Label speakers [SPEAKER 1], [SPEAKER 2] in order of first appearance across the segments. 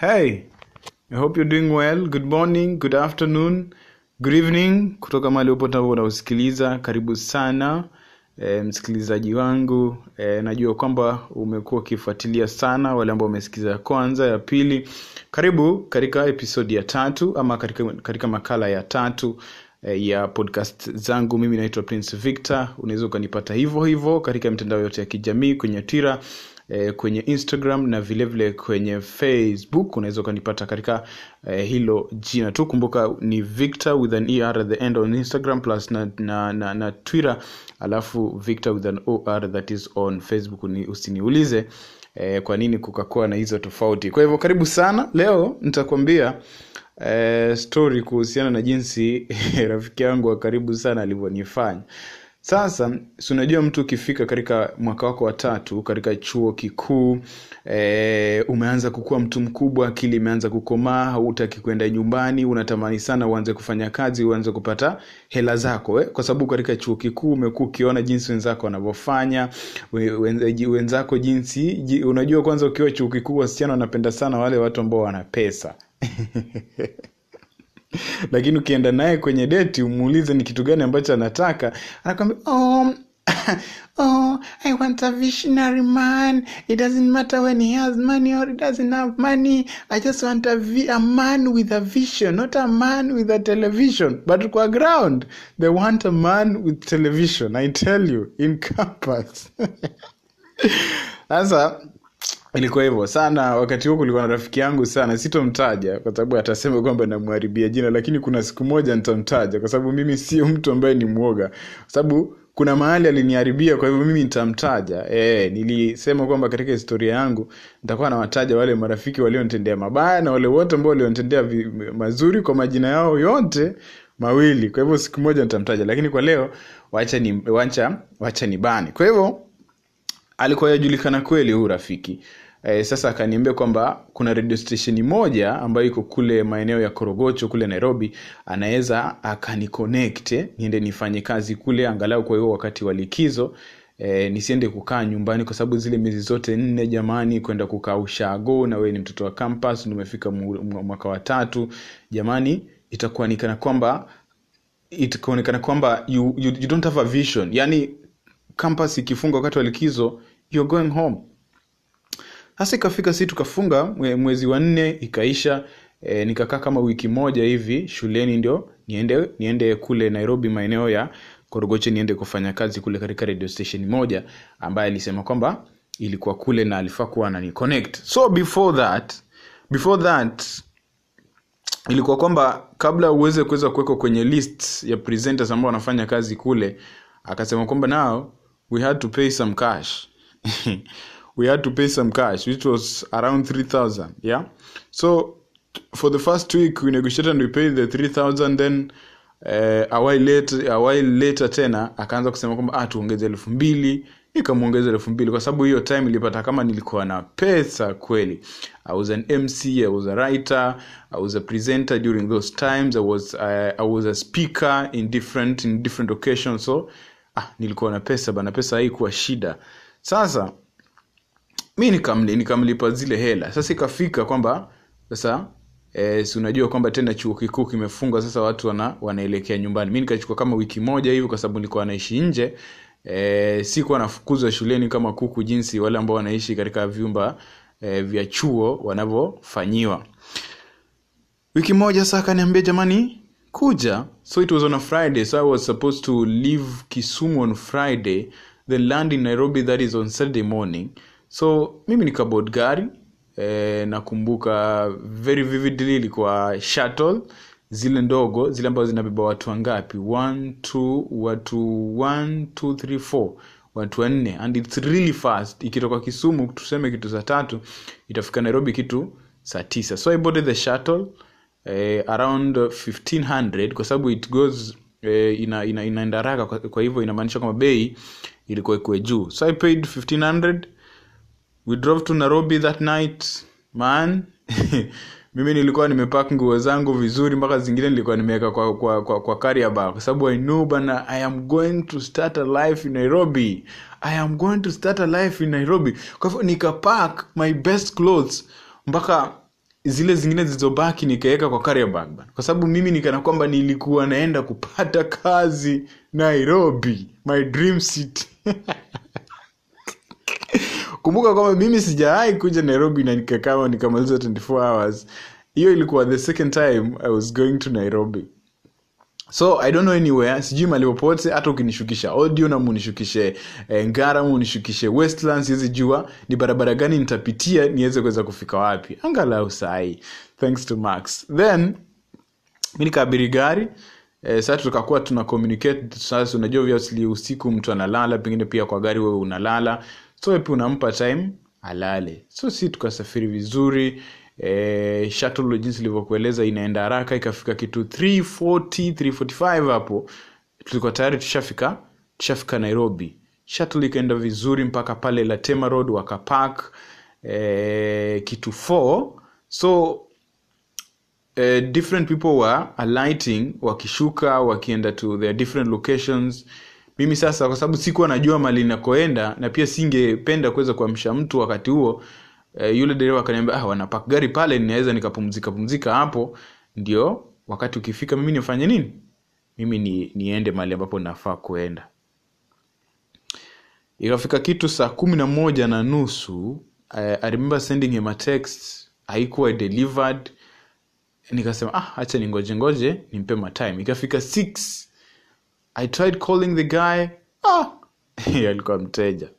[SPEAKER 1] Hey, I hope you're doing well. Good morning, good afternoon, good evening kutoka mahali ambapo unausikiliza. Karibu sana e, msikilizaji wangu e, najua kwamba umekuwa ukifuatilia sana wale ambao wamesikiliza ya kwanza, ya pili. Karibu katika episodi ya tatu ama katika, katika makala ya tatu eh, ya podcast zangu. Mimi naitwa Prince Victor. Unaweza ukanipata hivyo hivyo katika mitandao yote ya kijamii kwenye Twitter eh, kwenye Instagram na vilevile vile kwenye Facebook. Unaweza ukanipata katika eh, hilo jina tu. Kumbuka ni Victor with an er at the end on Instagram plus na, na, na, na Twitter, alafu Victor with an or that is on Facebook. Ni, usiniulize eh, kwa nini kukakuwa na hizo tofauti. Kwa hivyo karibu sana. Leo nitakwambia eh, story kuhusiana na jinsi rafiki yangu wa karibu sana alivyonifanya. Sasa unajua mtu ukifika katika mwaka wako wa tatu katika chuo kikuu e, umeanza kukuwa mtu mkubwa, akili imeanza kukomaa, hautaki kwenda nyumbani, unatamani sana uanze kufanya kazi, uanze kupata hela zako eh? Kwa sababu katika chuo kikuu umekuwa ukiona jinsi wenzako wanavyofanya, wenzako jinsi ji, unajua kwanza ukiwa chuo kikuu wasichana wanapenda sana wale watu ambao wana pesa lakini ukienda naye kwenye deti umuulize ni kitu gani ambacho anataka anakwambia oh, oh, I want a visionary man. It doesn't matter when he has money or he doesn't have money. I just want a, vi- a man with a vision, not a man with a television. But kwa ground, they want a man with television. I tell you, in campus. Sasa ilikuwa hivyo sana. Wakati huo kulikuwa na rafiki yangu sana, sitomtaja kwa sababu atasema kwamba namharibia jina, lakini kuna siku moja nitamtaja kwa sababu mimi sio mtu ambaye ni mwoga, kwa sababu kuna mahali aliniharibia, kwa hivyo mimi nitamtaja. E, nilisema kwamba katika historia yangu nitakuwa nawataja wale marafiki walionitendea mabaya na wale wote ambao walionitendea mazuri kwa majina yao yote mawili. Kwa hivyo siku moja nitamtaja, lakini kwa leo wacha ni wacha, wacha ni bani. Kwa hivyo alikuwa yajulikana kweli huu rafiki. E, sasa akaniambia kwamba kuna radio station moja ambayo iko kule maeneo ya korogocho kule nairobi. Anaweza akaniconnect niende nifanye kazi kule angalau kwa hiyo wakati wa likizo. E, nisiende kukaa nyumbani kwa sababu zile miezi zote nne jamani kwenda kukaa ushago na wewe ni mtoto wa campus umefika mwaka wa tatu. Jamani itakuonekana kwamba itakuonekana kwamba you, you, you don't have a vision. Yani campus ikifunga wakati wa likizo you're going home. Sasa ikafika si tukafunga mwezi wa nne ikaisha e, nikakaa kama wiki moja hivi shuleni ndio niende niende kule nairobi maeneo ya korogoche niende kufanya kazi kule katika radio station moja ambaye alisema kwamba ilikuwa kule na alifaa kuwa anani connect. So before that before that ilikuwa kwamba kabla uweze kuweza kuwekwa kwenye list ya presenters ambao wanafanya kazi kule akasema kwamba now we had to pay some cash. We had to pay some cash which was around 3000 yeah? So for the first week we negotiated and we paid the 3000 then uh, a while later, a while later tena akaanza kusema kwamba ah, tuongeze elfu mbili. Nikamwongeza elfu mbili kwa sababu hiyo time ilipata kama nilikuwa na pesa kweli. I was an mc i was a writer i was a presenter during those times i was, uh, I was a speaker in different, in different occasions so ah, nilikuwa na pesa bana pesa haikuwa shida. Sasa mi nikamli, nikamlipa zile hela. Sasa ikafika kwamba sasa e, si unajua kwamba tena chuo kikuu kimefunga sasa watu wana, wanaelekea nyumbani. Mi nikachukua kama wiki moja hivi kwa sababu nilikuwa naishi nje. E, sikuwa nafukuzwa shuleni kama kuku jinsi wale ambao wanaishi katika vyumba e, vya chuo wanavyofanyiwa. Wiki moja saa akaniambia jamani kuja. So it was on a friday. So i was supposed to leave kisumu on friday then land in nairobi that is on saturday morning. So mimi nikabod gari eh, nakumbuka very vividly ilikuwa shuttle zile ndogo zile ambazo zinabeba watu wangapi? One two watu one two three four. Watu wanne. And its really fast. Ikitoka kisumu tuseme kitu saa tatu itafika nairobi kitu saa tisa. So i boarded the shuttle eh, around 1500 kwa sababu it goes eh, ina, ina, inaenda haraka kwa, kwa hivyo inamaanisha kwamba bei ilikuwa ikuwe juu. So i paid 1500 we drove to nairobi that night. Man mimi nilikuwa nimepak nguo zangu vizuri mpaka zingine nilikuwa nimeweka kwa, kwa, kwa, kwa kariaba kwa sababu i know bana i am going to start a life in nairobi. I am going to start a life in nairobi. Kwa hivyo nikapak my best clothes mpaka zile zingine zilizobaki nikaweka kwa bana. kwa sababu mimi nikana kwamba nilikuwa naenda kupata kazi nairobi my dream city. Kumbuka kwamba mimi sijawahi kuja nairobi na nikakama nikamaliza 24 hours. Hiyo ilikuwa the second time i was going to nairobi so i don't know anywhere sijui mali popote hata ukinishukisha audio na munishukishe eh, ngara munishukishe westland siwezi jua ni barabara gani nitapitia niweze kuweza kufika wapi. Angalau sahii thanks to max. Then mi nikaabiri gari eh, sasa tukakuwa tuna sasa unajua obviously usiku mtu analala pengine pia kwa gari wewe unalala. So pia unampa time alale. So si tukasafiri vizuri eh, shuttle jinsi ilivyokueleza inaenda haraka ikafika kitu 340 345 hapo. Tulikuwa tayari tushafika tushafika nairobi. Shuttle ikaenda vizuri mpaka pale latema road wakapak e, kitu 4 so uh, different people were alighting wakishuka wakienda to their different locations. Mimi sasa kwa sababu sikuwa najua mali nakoenda na pia singependa kuweza kuamsha mtu wakati huo uh, yule dereva akaniambia ah, wanapak gari pale ninaweza nikapumzika pumzika hapo. Ndio wakati ukifika mimi nifanye nini? Mimi ni, niende mahali ambapo nafaa kuenda. Ikafika kitu saa kumi na moja na nusu I, I sending him a text haikuwa delivered. Nikasema ah hacha ningoje ngoje nimpe matime ikafika 6 i tried calling the guy. Ah alikuwa mteja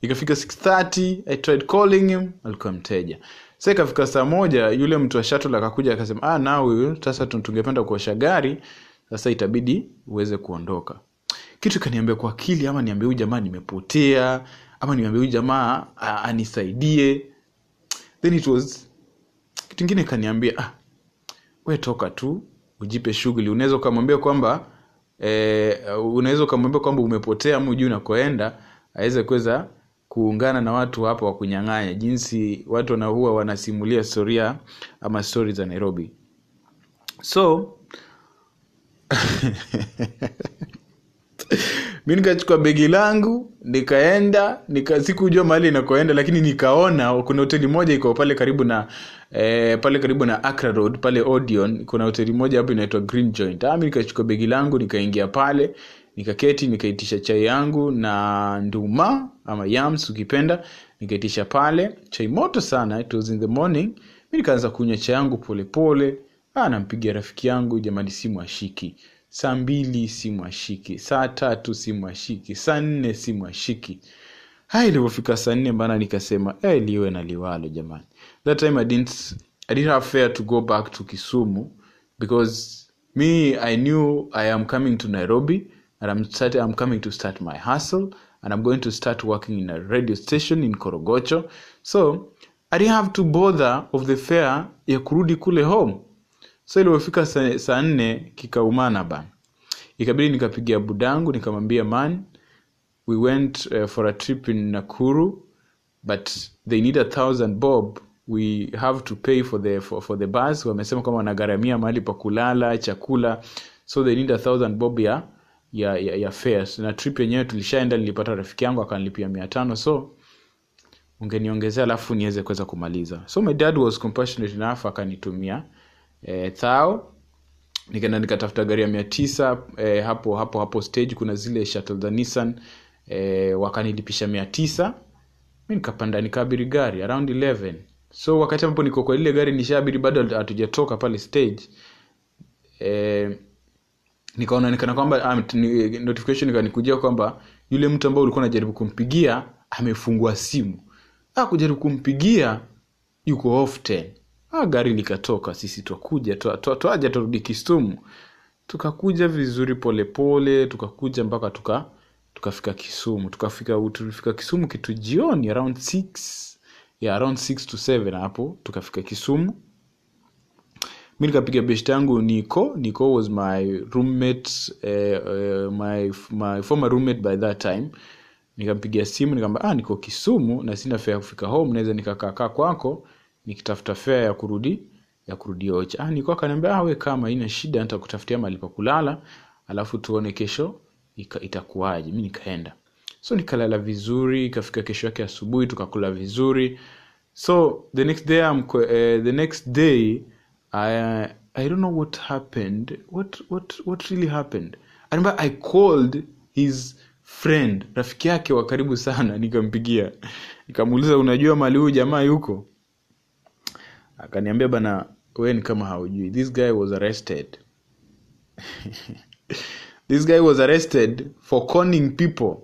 [SPEAKER 1] ikafika 630 i tried calling him alikuwa mteja. Sa ikafika saa moja yule mtu wa shuttle akakuja akasema ah now sasa tungependa kuosha gari sasa itabidi uweze kuondoka. Kitu ikaniambia kwa akili ama niambia huyu jamaa nimepotea ama niambia huyu jamaa anisaidie. Then it was kitu ingine ikaniambia ah, we toka tu ujipe shughuli. Unaweza ukamwambia kwamba eh, unaweza ukamwambia kwamba umepotea ama ujui unakoenda aweze kuweza kuungana na watu hapa wa kunyang'anya. Jinsi watu wanahuwa wanasimulia storia ama stori za nairobi. So mi nikachukua begi langu nikaenda nika sikujua mahali inakoenda lakini nikaona kuna hoteli moja iko pale karibu na eh, pale karibu na Accra Road pale Odeon. Kuna hoteli moja hapo inaitwa Green Joint. Ah, mi nikachukua begi langu nikaingia pale nikaketi nikaitisha chai yangu na nduma ama yams ukipenda. Nikaitisha pale chai moto sana it was in the morning. Mi nikaanza kunywa chai yangu polepole ah, nampigia rafiki yangu jamani simu ashiki saa mbili simu ashiki saa tatu simu ashiki saa nne simu ashiki haya ilivyofika saa nne bana nikasema eh, liwe na liwalo jamani. That time I didn't, I didn't have fare to go back to kisumu because me i knew i am coming to nairobi and I'm, starting, I'm coming to start my hustle and i'm going to start working in a radio station in korogocho. So i didn't have to bother of the fare ya kurudi kule home. So ilipofika saa nne kikaumana bana ikabidi nikapigia budangu nikamwambia man we went uh, for a trip in nakuru but they need a thousand bob. We have to pay for the, for, for the bus. Wamesema kama wanagharamia mahali pa kulala chakula. So they need a thousand bob ya ya, ya, ya fares na trip yenyewe tulishaenda nilipata rafiki yangu akanilipia mia tano so ungeniongezea alafu niweze kuweza kumaliza so my dad was compassionate enough akanitumia eh, thao nikaenda nikatafuta gari ya mia tisa eh, hapo hapo hapo stage kuna zile shuttle za nissan eh, wakanilipisha mia tisa mi nikapanda nikaabiri gari around 11 so wakati ambapo niko kwa lile gari nishaabiri bado hatujatoka pale stage eh, nikaona nikana kwamba um, notification ikanikujia kwamba yule mtu ambaye ulikuwa unajaribu kumpigia amefungua simu. Ha, kujaribu kumpigia yuko off ten ha, gari likatoka sisi twakuja twa- twa- twaja turudi kisumu. Tukakuja vizuri polepole tukakuja mpaka tuka tukafika kisumu. Tukafika tulifika kisumu kitu jioni around 6 yeah, around 6 to 7 hapo tukafika kisumu mi nikapiga best yangu nico nico was my roommate eh, eh, my, my former roommate by that time. Nikampigia simu nikaamba ah, niko kisumu na sina fea ya kufika home naweza nikakaakaa kwako nikitafuta fea ya kurudi ya kurudi ocha. Ah, niko akaniambia ah, we kama ina shida nitakutafutia mahali pa kulala alafu tuone kesho itakuwaje. Mi nikaenda. So nikalala vizuri ikafika kesho yake asubuhi tukakula vizuri. So the next day I'm, uh, the next day I I don't know what happened. What what what really happened? I remember I called his friend rafiki yake wa karibu sana nikampigia. Nikamuuliza unajua mali huyu jamaa yuko? Akaniambia bana wewe ni kama haujui. This guy was arrested. This guy was arrested for conning people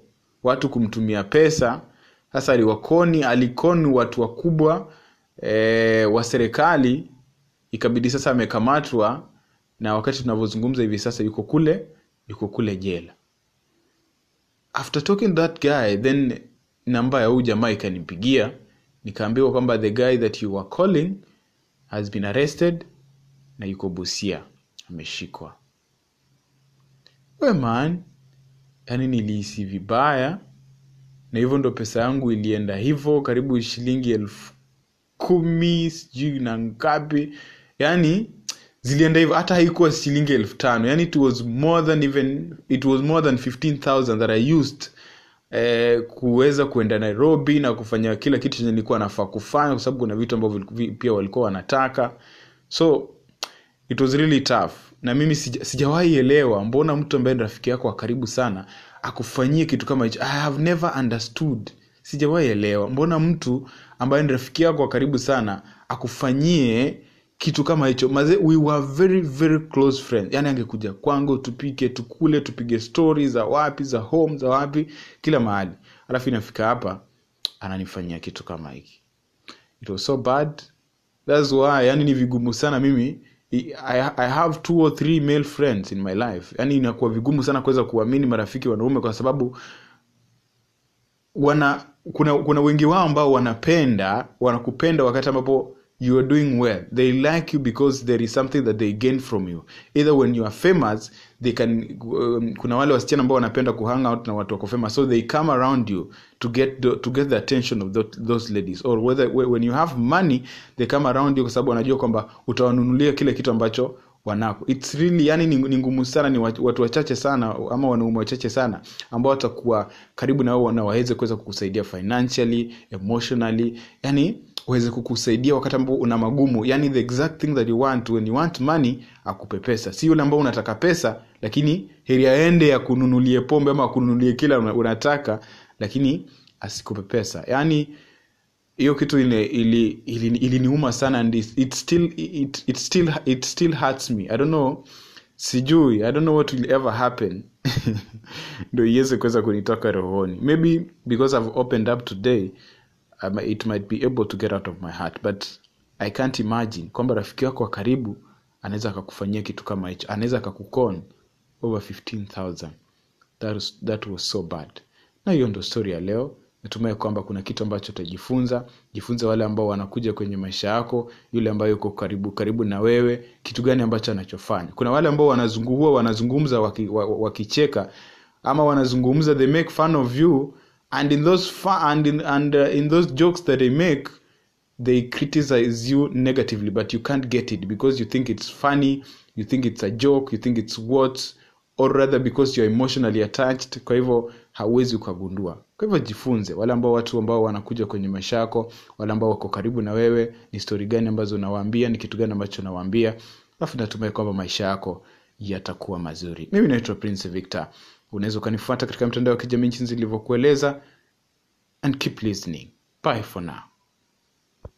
[SPEAKER 1] watu kumtumia pesa. Sasa aliwakoni alikoni watu wakubwa e, wa serikali ikabidi sasa amekamatwa na wakati tunavyozungumza hivi sasa yuko kule yuko kule jela. After talking that guy then namba ya huu jamaa ikanipigia nikaambiwa kwamba the guy that you were calling has been arrested na yuko busia ameshikwa. We man yani nilihisi vibaya na hivyo ndo pesa yangu ilienda hivyo karibu shilingi elfu kumi sijui na ngapi yani zilienda hivyo hata haikuwa shilingi elfu tano. Yani it was more than even it was more than 15000 that i used eh, kuweza kuenda nairobi na kufanya kila kitu chenye nilikuwa nafaa kufanya kwa sababu kuna vitu ambavyo pia walikuwa wanataka. So it was really tough. Na mimi sija, sijawahi elewa mbona mtu ambaye rafiki yako wa karibu sana akufanyie kitu kama hicho? I have never understood. Sijawahi elewa. Mbona mtu ambaye ni rafiki yako wa karibu sana akufanyie kitu kama hicho. Maze we were very very close friend yani angekuja kwangu tupike tukule tupige stori za wapi za home za wapi kila mahali. Alafu inafika hapa ananifanyia kitu kama hiki. It was so bad. Thats why yani ni vigumu sana mimi I, I have two or three male friends in my life. Yani inakuwa vigumu sana kuweza kuamini marafiki wanaume kwa sababu wana kuna kuna wengi wao ambao wanapenda wanakupenda wakati ambapo you are doing well. They like you because there is something that they gain from you. Either when you are famous they can um, kuna wale wasichana ambao wanapenda kuhang out na watu wako famous. So they come around you to get the, to get the attention of those, those ladies. Or whether when you have money they come around you kwa sababu wanajua kwamba utawanunulia kile kitu ambacho wanako. Its really yani ni, ngumu sana ni watu wachache sana ama wanaume wachache sana ambao watakuwa karibu na wao na waweze kuweza kukusaidia financially emotionally. Yani waweze kukusaidia wakati ambao una magumu. Yani the exact thing that you want when you want money akupe pesa. Si yule ambao unataka pesa lakini heri aende akununulie pombe ama akununulie kila unataka lakini asikupe pesa. Yani hiyo kitu iliniuma ili, sana and it, still it, it still it still hurts me. I don't know sijui i don't know what will ever happen. Ndo iweze kuweza kunitoka rohoni. Maybe because i've opened up today it might be able to get out of my heart but i can't imagine kwamba rafiki wako wa karibu anaweza akakufanyia kitu kama hicho anaweza akakukon over 15000 that that was so bad. Na hiyo ndo story ya leo. Natumai kwamba kuna kitu ambacho utajifunza. Jifunze wale ambao wanakuja kwenye maisha yako yule ambaye uko karibu karibu na wewe kitu gani ambacho anachofanya. Kuna wale ambao wanazungu, wanazungumza waki- wa- wa- wakicheka ama wanazungumza they make fun of you and in those fa- and in, and, uh, in those jokes that they make they criticize you negatively but you can't get it because you think it's funny you think it's a joke you think it's what or rather because you're emotionally attached. Kwa hivyo hauwezi ukagundua. Kwa hivyo jifunze wale ambao watu ambao wanakuja kwenye maisha yako wale ambao wako karibu na wewe ni stori gani ambazo unawaambia ni kitu gani ambacho unawaambia alafu natumai kwamba maisha yako yatakuwa mazuri. Mimi naitwa prince victor unaweza ukanifuata katika mtandao wa kijamii jinsi ilivyokueleza and keep listening. Bye for now